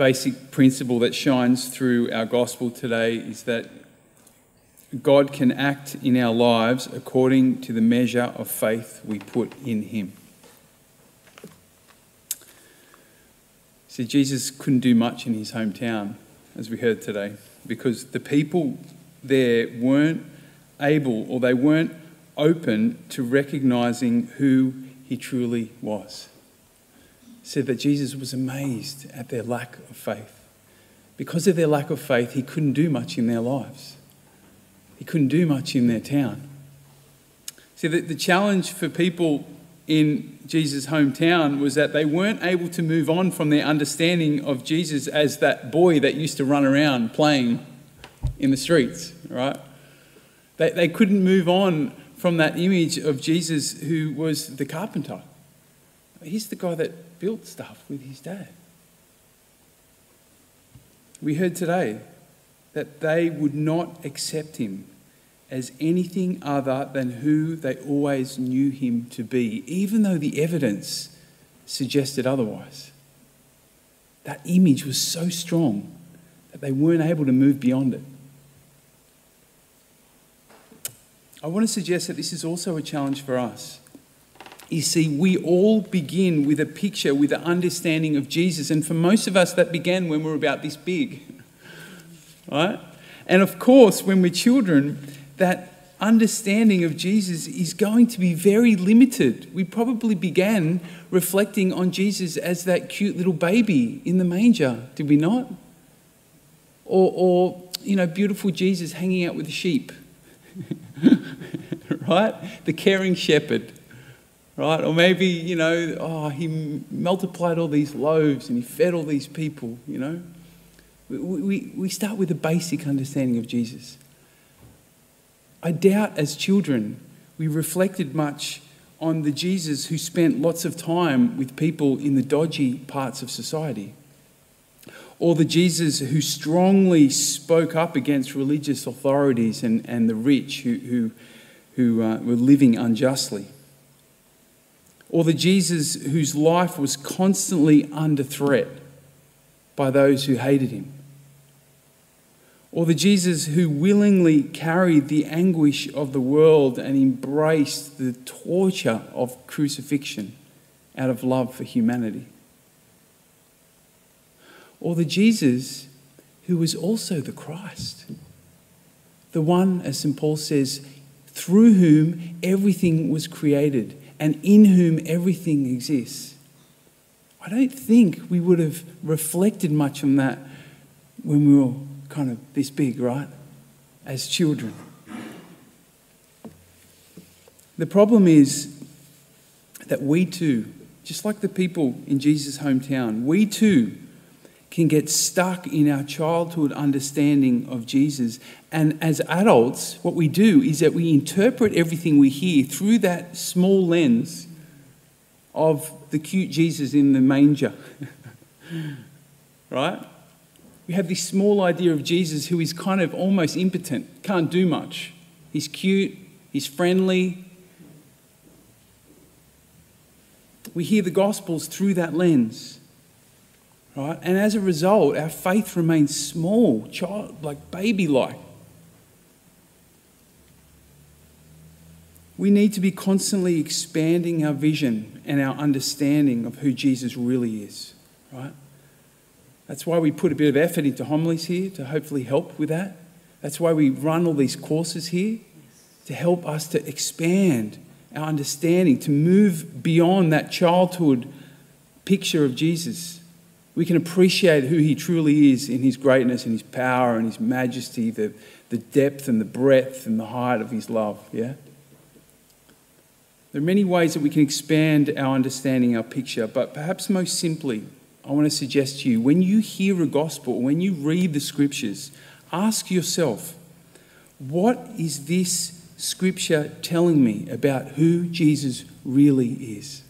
basic principle that shines through our gospel today is that God can act in our lives according to the measure of faith we put in Him. See, Jesus couldn't do much in his hometown, as we heard today, because the people there weren't able or they weren't open to recognizing who he truly was. Said that Jesus was amazed at their lack of faith. Because of their lack of faith, he couldn't do much in their lives. He couldn't do much in their town. See, the, the challenge for people in Jesus' hometown was that they weren't able to move on from their understanding of Jesus as that boy that used to run around playing in the streets, right? They, they couldn't move on from that image of Jesus who was the carpenter. He's the guy that built stuff with his dad. We heard today that they would not accept him as anything other than who they always knew him to be, even though the evidence suggested otherwise. That image was so strong that they weren't able to move beyond it. I want to suggest that this is also a challenge for us. You see, we all begin with a picture, with an understanding of Jesus. And for most of us, that began when we were about this big. Right? And of course, when we're children, that understanding of Jesus is going to be very limited. We probably began reflecting on Jesus as that cute little baby in the manger, did we not? Or, or you know, beautiful Jesus hanging out with the sheep, right? The caring shepherd, right? Or maybe, you know, oh, he multiplied all these loaves and he fed all these people, you know? We, we, we start with a basic understanding of Jesus. I doubt as children we reflected much on the Jesus who spent lots of time with people in the dodgy parts of society, or the Jesus who strongly spoke up against religious authorities and, and the rich who, who, who uh, were living unjustly, or the Jesus whose life was constantly under threat by those who hated him or the Jesus who willingly carried the anguish of the world and embraced the torture of crucifixion out of love for humanity. Or the Jesus who was also the Christ, the one, as St. Paul says, through whom everything was created and in whom everything exists. I don't think we would have reflected much on that when we were kind of this big, right? As children. The problem is that we too, just like the people in Jesus' hometown, we too can get stuck in our childhood understanding of Jesus. And as adults, what we do is that we interpret everything we hear through that small lens of the cute Jesus in the manger. right? we have this small idea of Jesus who is kind of almost impotent, can't do much. He's cute, he's friendly. We hear the Gospels through that lens. Right? And as a result, our faith remains small, child, like baby like. We need to be constantly expanding our vision and our understanding of who Jesus really is, right? That's why we put a bit of effort into homilies here to hopefully help with that. That's why we run all these courses here to help us to expand our understanding, to move beyond that childhood picture of Jesus. We can appreciate who he truly is in his greatness and his power and his majesty, the, the depth and the breadth and the height of his love. Yeah? There are many ways that we can expand our understanding, our picture, but perhaps most simply, I want to suggest to you when you hear a gospel, when you read the scriptures, ask yourself, what is this scripture telling me about who Jesus really is?